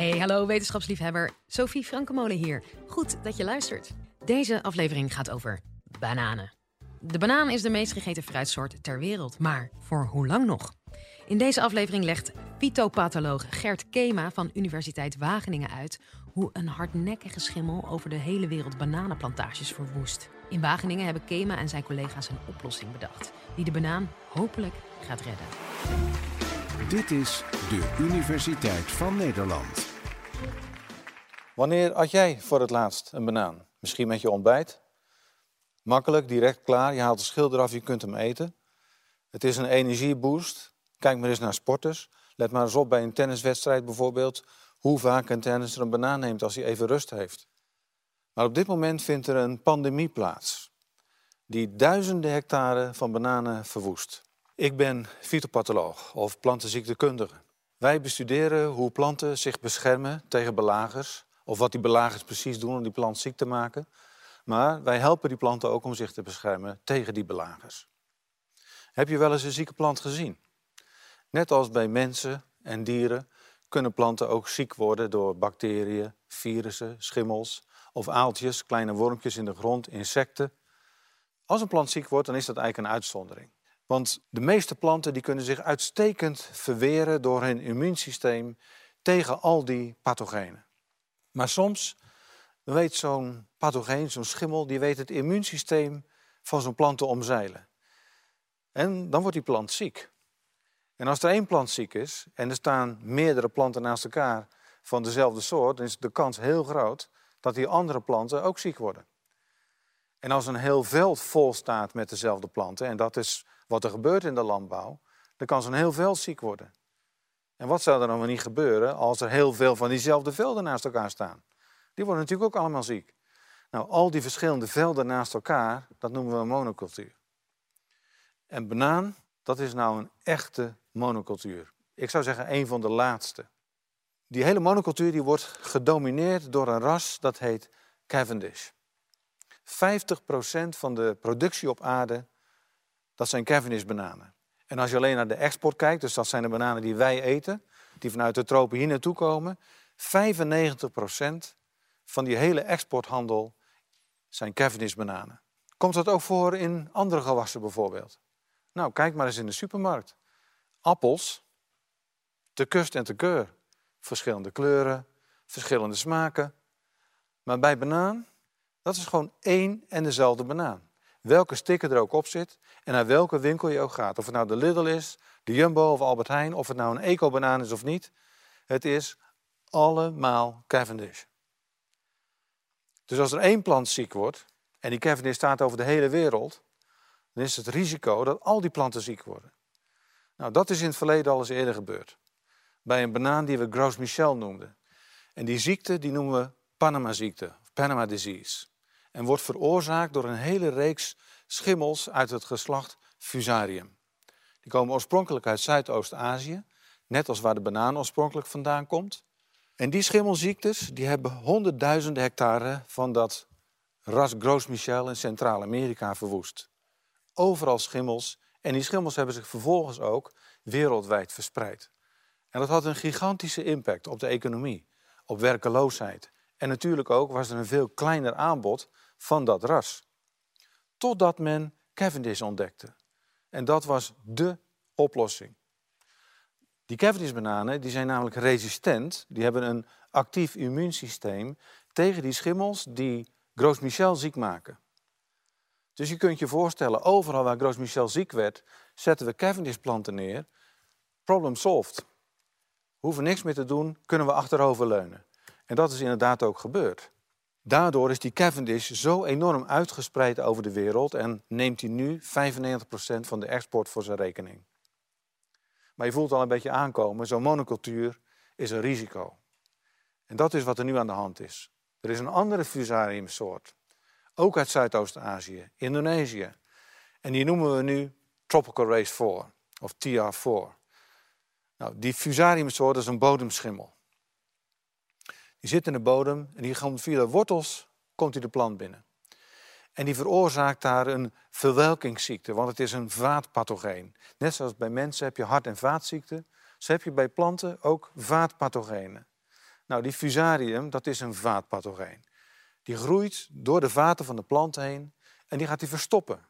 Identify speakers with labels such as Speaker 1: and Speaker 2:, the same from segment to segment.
Speaker 1: Hey, hallo wetenschapsliefhebber. Sophie Frankemolen hier. Goed dat je luistert. Deze aflevering gaat over bananen. De banaan is de meest gegeten fruitsoort ter wereld, maar voor hoe lang nog? In deze aflevering legt fytopatholoog Gert Kema van Universiteit Wageningen uit hoe een hardnekkige schimmel over de hele wereld bananenplantages verwoest. In Wageningen hebben Kema en zijn collega's een oplossing bedacht die de banaan hopelijk gaat redden.
Speaker 2: Dit is de Universiteit van Nederland.
Speaker 3: Wanneer at jij voor het laatst een banaan? Misschien met je ontbijt? Makkelijk, direct klaar. Je haalt de schil eraf, je kunt hem eten. Het is een energieboost. Kijk maar eens naar sporters. Let maar eens op bij een tenniswedstrijd bijvoorbeeld. Hoe vaak een tennisser een banaan neemt als hij even rust heeft. Maar op dit moment vindt er een pandemie plaats. Die duizenden hectare van bananen verwoest. Ik ben fytopatholoog of plantenziektekundige. Wij bestuderen hoe planten zich beschermen tegen belagers. Of wat die belagers precies doen om die plant ziek te maken. Maar wij helpen die planten ook om zich te beschermen tegen die belagers. Heb je wel eens een zieke plant gezien? Net als bij mensen en dieren kunnen planten ook ziek worden door bacteriën, virussen, schimmels of aaltjes, kleine wormpjes in de grond, insecten. Als een plant ziek wordt, dan is dat eigenlijk een uitzondering. Want de meeste planten die kunnen zich uitstekend verweren door hun immuunsysteem tegen al die pathogenen. Maar soms weet zo'n pathogeen, zo'n schimmel, die weet het immuunsysteem van zo'n plant te omzeilen. En dan wordt die plant ziek. En als er één plant ziek is en er staan meerdere planten naast elkaar van dezelfde soort, dan is de kans heel groot dat die andere planten ook ziek worden. En als een heel veld vol staat met dezelfde planten, en dat is wat er gebeurt in de landbouw, dan kan zo'n heel veld ziek worden. En wat zou er dan niet gebeuren als er heel veel van diezelfde velden naast elkaar staan? Die worden natuurlijk ook allemaal ziek. Nou, al die verschillende velden naast elkaar, dat noemen we een monocultuur. En banaan, dat is nou een echte monocultuur. Ik zou zeggen een van de laatste. Die hele monocultuur die wordt gedomineerd door een ras dat heet Cavendish. 50% van de productie op aarde, dat zijn Cavendish bananen. En als je alleen naar de export kijkt, dus dat zijn de bananen die wij eten, die vanuit de tropen hier naartoe komen, 95% van die hele exporthandel zijn Cavendish bananen. Komt dat ook voor in andere gewassen bijvoorbeeld? Nou, kijk maar eens in de supermarkt. Appels, te kust en te keur. Verschillende kleuren, verschillende smaken. Maar bij banaan, dat is gewoon één en dezelfde banaan. Welke sticker er ook op zit en naar welke winkel je ook gaat. Of het nou de Lidl is, de Jumbo of Albert Heijn, of het nou een eco-banaan is of niet. Het is allemaal Cavendish. Dus als er één plant ziek wordt, en die Cavendish staat over de hele wereld, dan is het risico dat al die planten ziek worden. Nou, dat is in het verleden al eens eerder gebeurd. Bij een banaan die we Gros Michel noemden. En die ziekte die noemen we Panama-ziekte, of Panama disease. En wordt veroorzaakt door een hele reeks schimmels uit het geslacht Fusarium. Die komen oorspronkelijk uit Zuidoost-Azië, net als waar de banaan oorspronkelijk vandaan komt. En die schimmelziektes die hebben honderdduizenden hectare van dat ras Gros Michel in Centraal-Amerika verwoest. Overal schimmels en die schimmels hebben zich vervolgens ook wereldwijd verspreid. En dat had een gigantische impact op de economie, op werkeloosheid. En natuurlijk ook was er een veel kleiner aanbod van dat ras. Totdat men Cavendish ontdekte. En dat was dé oplossing. Die Cavendish-bananen die zijn namelijk resistent. Die hebben een actief immuunsysteem tegen die schimmels die Gros Michel ziek maken. Dus je kunt je voorstellen, overal waar Gros Michel ziek werd, zetten we Cavendish-planten neer. Problem solved. Hoeven niks meer te doen, kunnen we achteroverleunen. En dat is inderdaad ook gebeurd. Daardoor is die Cavendish zo enorm uitgespreid over de wereld en neemt hij nu 95% van de export voor zijn rekening. Maar je voelt al een beetje aankomen, zo'n monocultuur is een risico. En dat is wat er nu aan de hand is. Er is een andere fusariumsoort, ook uit Zuidoost-Azië, Indonesië. En die noemen we nu Tropical Race 4, of TR4. Nou, die fusariumsoort is een bodemschimmel. Die zit in de bodem en die komt via de wortels komt hij de plant binnen. En die veroorzaakt daar een verwelkingsziekte, want het is een vaatpathogeen. Net zoals bij mensen heb je hart- en vaatziekten, zo heb je bij planten ook vaatpathogenen. Nou, die fusarium, dat is een vaatpathogeen. Die groeit door de vaten van de plant heen en die gaat die verstoppen.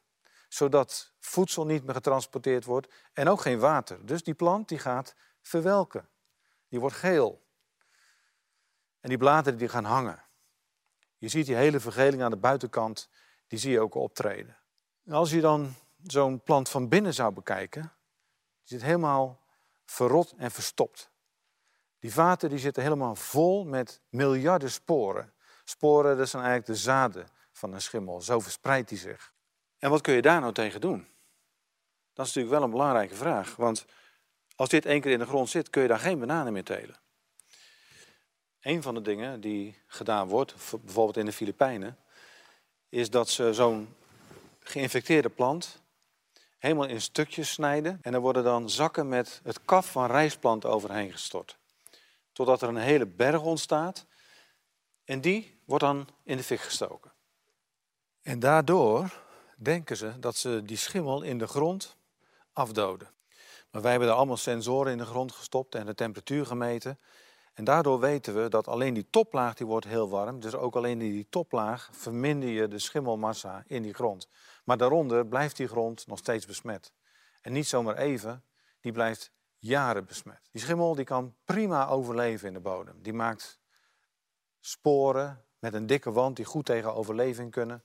Speaker 3: Zodat voedsel niet meer getransporteerd wordt en ook geen water. Dus die plant die gaat verwelken. Die wordt geel. En die bladeren die gaan hangen. Je ziet die hele vergeling aan de buitenkant, die zie je ook optreden. als je dan zo'n plant van binnen zou bekijken, die zit helemaal verrot en verstopt. Die vaten die zitten helemaal vol met miljarden sporen. Sporen, dat zijn eigenlijk de zaden van een schimmel. Zo verspreidt die zich. En wat kun je daar nou tegen doen? Dat is natuurlijk wel een belangrijke vraag. Want als dit één keer in de grond zit, kun je daar geen bananen meer telen. Een van de dingen die gedaan wordt, bijvoorbeeld in de Filipijnen, is dat ze zo'n geïnfecteerde plant helemaal in stukjes snijden. En er worden dan zakken met het kaf van rijstplant overheen gestort. Totdat er een hele berg ontstaat. En die wordt dan in de fik gestoken. En daardoor denken ze dat ze die schimmel in de grond afdoden. Maar wij hebben er allemaal sensoren in de grond gestopt en de temperatuur gemeten. En daardoor weten we dat alleen die toplaag die wordt heel warm. Dus ook alleen in die toplaag verminder je de schimmelmassa in die grond. Maar daaronder blijft die grond nog steeds besmet. En niet zomaar even, die blijft jaren besmet. Die schimmel die kan prima overleven in de bodem. Die maakt sporen met een dikke wand die goed tegen overleving kunnen.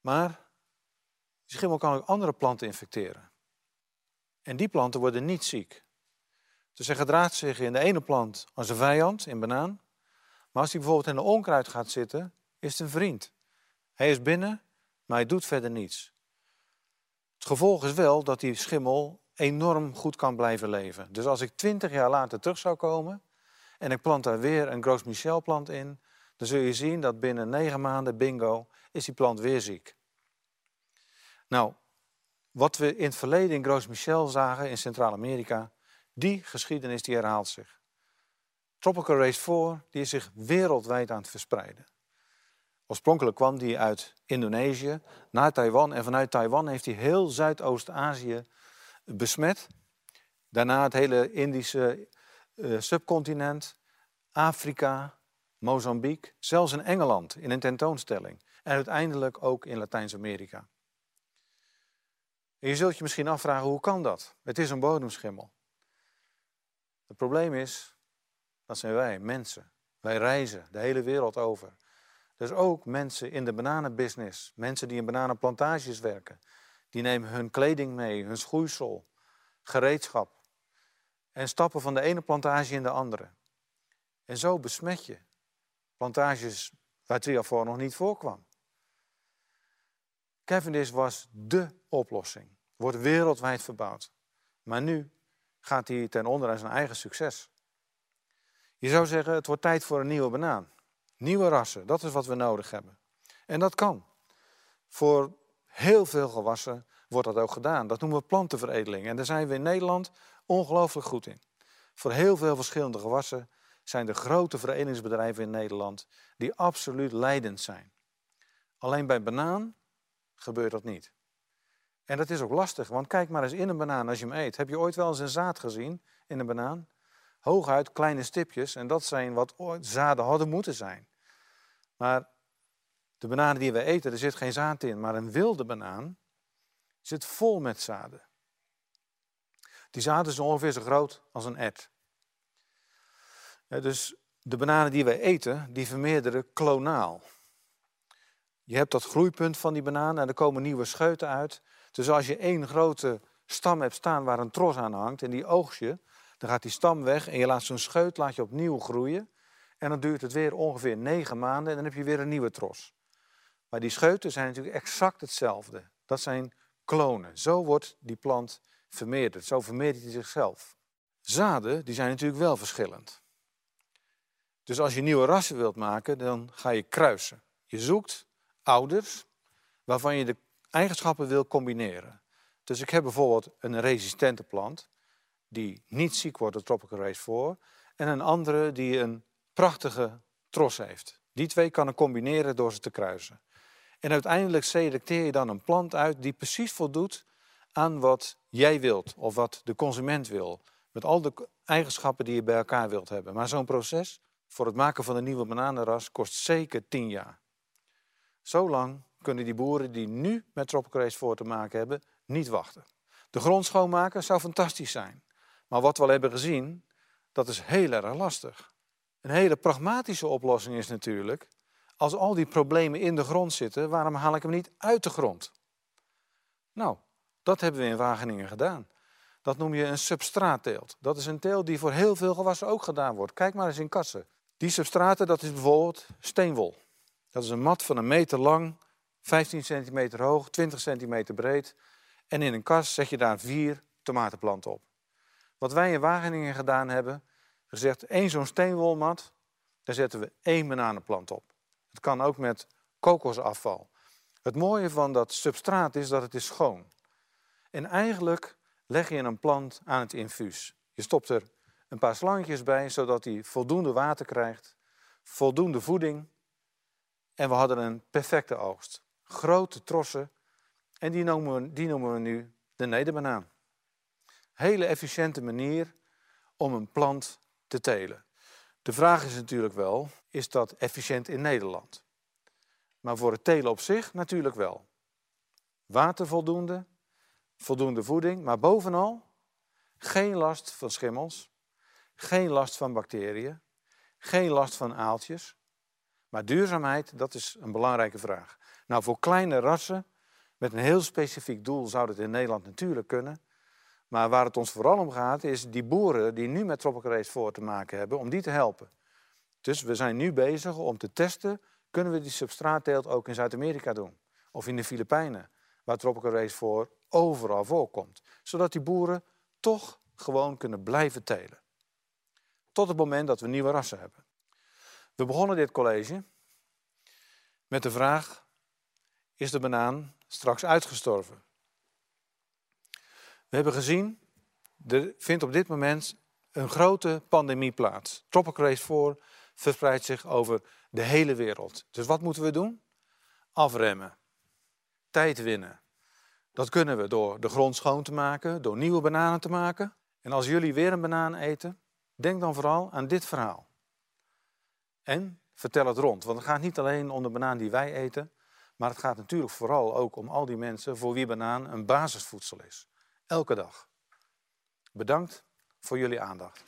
Speaker 3: Maar die schimmel kan ook andere planten infecteren. En die planten worden niet ziek. Dus hij gedraagt zich in de ene plant als een vijand, in banaan. Maar als hij bijvoorbeeld in de onkruid gaat zitten, is het een vriend. Hij is binnen, maar hij doet verder niets. Het gevolg is wel dat die schimmel enorm goed kan blijven leven. Dus als ik twintig jaar later terug zou komen en ik plant daar weer een Gros Michel plant in, dan zul je zien dat binnen negen maanden, bingo, is die plant weer ziek. Nou, wat we in het verleden in Gros Michel zagen in Centraal-Amerika, die geschiedenis die herhaalt zich. Tropical Race 4 die is zich wereldwijd aan het verspreiden. Oorspronkelijk kwam die uit Indonesië naar Taiwan en vanuit Taiwan heeft hij heel Zuidoost-Azië besmet. Daarna het hele Indische uh, subcontinent, Afrika, Mozambique, zelfs in Engeland in een tentoonstelling. En uiteindelijk ook in Latijns-Amerika. je zult je misschien afvragen, hoe kan dat? Het is een bodemschimmel. Het probleem is, dat zijn wij, mensen. Wij reizen de hele wereld over. Dus ook mensen in de bananenbusiness, mensen die in bananenplantages werken, die nemen hun kleding mee, hun schoeisel, gereedschap en stappen van de ene plantage in de andere. En zo besmet je plantages waar triafor nog niet voorkwam. Cavendish was dé oplossing. Wordt wereldwijd verbouwd. Maar nu gaat hij ten onder aan zijn eigen succes. Je zou zeggen, het wordt tijd voor een nieuwe banaan. Nieuwe rassen, dat is wat we nodig hebben. En dat kan. Voor heel veel gewassen wordt dat ook gedaan. Dat noemen we plantenveredeling. En daar zijn we in Nederland ongelooflijk goed in. Voor heel veel verschillende gewassen zijn er grote veredelingsbedrijven in Nederland die absoluut leidend zijn. Alleen bij banaan gebeurt dat niet. En dat is ook lastig, want kijk maar eens in een banaan als je hem eet. Heb je ooit wel eens een zaad gezien in een banaan? Hooguit kleine stipjes en dat zijn wat zaden hadden moeten zijn. Maar de bananen die we eten, er zit geen zaad in, maar een wilde banaan zit vol met zaden. Die zaden zijn ongeveer zo groot als een ert. Ja, dus de bananen die wij eten, die vermeerderen klonaal. Je hebt dat groeipunt van die banaan en er komen nieuwe scheuten uit. Dus als je één grote stam hebt staan waar een tros aan hangt en die oogst je, dan gaat die stam weg en je laat zo'n scheut laat je opnieuw groeien. En dan duurt het weer ongeveer negen maanden en dan heb je weer een nieuwe tros. Maar die scheuten zijn natuurlijk exact hetzelfde. Dat zijn klonen. Zo wordt die plant vermeerderd. Zo vermeerdert hij zichzelf. Zaden die zijn natuurlijk wel verschillend. Dus als je nieuwe rassen wilt maken, dan ga je kruisen. Je zoekt ouders waarvan je de eigenschappen wil combineren. Dus ik heb bijvoorbeeld een resistente plant die niet ziek wordt door Tropical Race 4 en een andere die een prachtige tros heeft. Die twee kan ik combineren door ze te kruisen. En uiteindelijk selecteer je dan een plant uit die precies voldoet aan wat jij wilt of wat de consument wil. Met al de eigenschappen die je bij elkaar wilt hebben. Maar zo'n proces voor het maken van een nieuwe bananenras kost zeker 10 jaar. Zo lang kunnen die boeren die nu met Tropical voor te maken hebben, niet wachten. De grond schoonmaken zou fantastisch zijn. Maar wat we al hebben gezien, dat is heel erg lastig. Een hele pragmatische oplossing is natuurlijk, als al die problemen in de grond zitten, waarom haal ik hem niet uit de grond? Nou, dat hebben we in Wageningen gedaan. Dat noem je een substraatteelt. Dat is een teelt die voor heel veel gewassen ook gedaan wordt. Kijk maar eens in kassen. Die substraten, dat is bijvoorbeeld steenwol. Dat is een mat van een meter lang, 15 centimeter hoog, 20 centimeter breed. En in een kas zet je daar vier tomatenplanten op. Wat wij in Wageningen gedaan hebben, gezegd één zo'n steenwolmat, daar zetten we één bananenplant op. Het kan ook met kokosafval. Het mooie van dat substraat is dat het is schoon. En eigenlijk leg je een plant aan het infuus. Je stopt er een paar slangetjes bij, zodat hij voldoende water krijgt, voldoende voeding. En we hadden een perfecte oogst. Grote trossen. En die noemen we, die noemen we nu de nederbanaan. Hele efficiënte manier om een plant te telen. De vraag is natuurlijk wel, is dat efficiënt in Nederland? Maar voor het telen op zich natuurlijk wel. Water voldoende, voldoende voeding, maar bovenal geen last van schimmels, geen last van bacteriën, geen last van aaltjes. Maar duurzaamheid, dat is een belangrijke vraag. Nou, voor kleine rassen met een heel specifiek doel zou dat in Nederland natuurlijk kunnen. Maar waar het ons vooral om gaat, is die boeren die nu met Tropical Race voor te maken hebben, om die te helpen. Dus we zijn nu bezig om te testen, kunnen we die substraatteelt ook in Zuid-Amerika doen? Of in de Filipijnen, waar Tropical Race voor overal voorkomt. Zodat die boeren toch gewoon kunnen blijven telen. Tot het moment dat we nieuwe rassen hebben. We begonnen dit college met de vraag, is de banaan straks uitgestorven? We hebben gezien, er vindt op dit moment een grote pandemie plaats. Tropical Race 4 verspreidt zich over de hele wereld. Dus wat moeten we doen? Afremmen. Tijd winnen. Dat kunnen we door de grond schoon te maken, door nieuwe bananen te maken. En als jullie weer een banaan eten, denk dan vooral aan dit verhaal. En vertel het rond, want het gaat niet alleen om de banaan die wij eten, maar het gaat natuurlijk vooral ook om al die mensen voor wie banaan een basisvoedsel is. Elke dag. Bedankt voor jullie aandacht.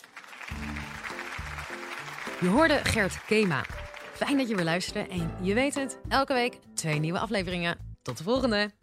Speaker 1: Je hoorde Gert Kema. Fijn dat je weer luisterde en je weet het, elke week twee nieuwe afleveringen. Tot de volgende!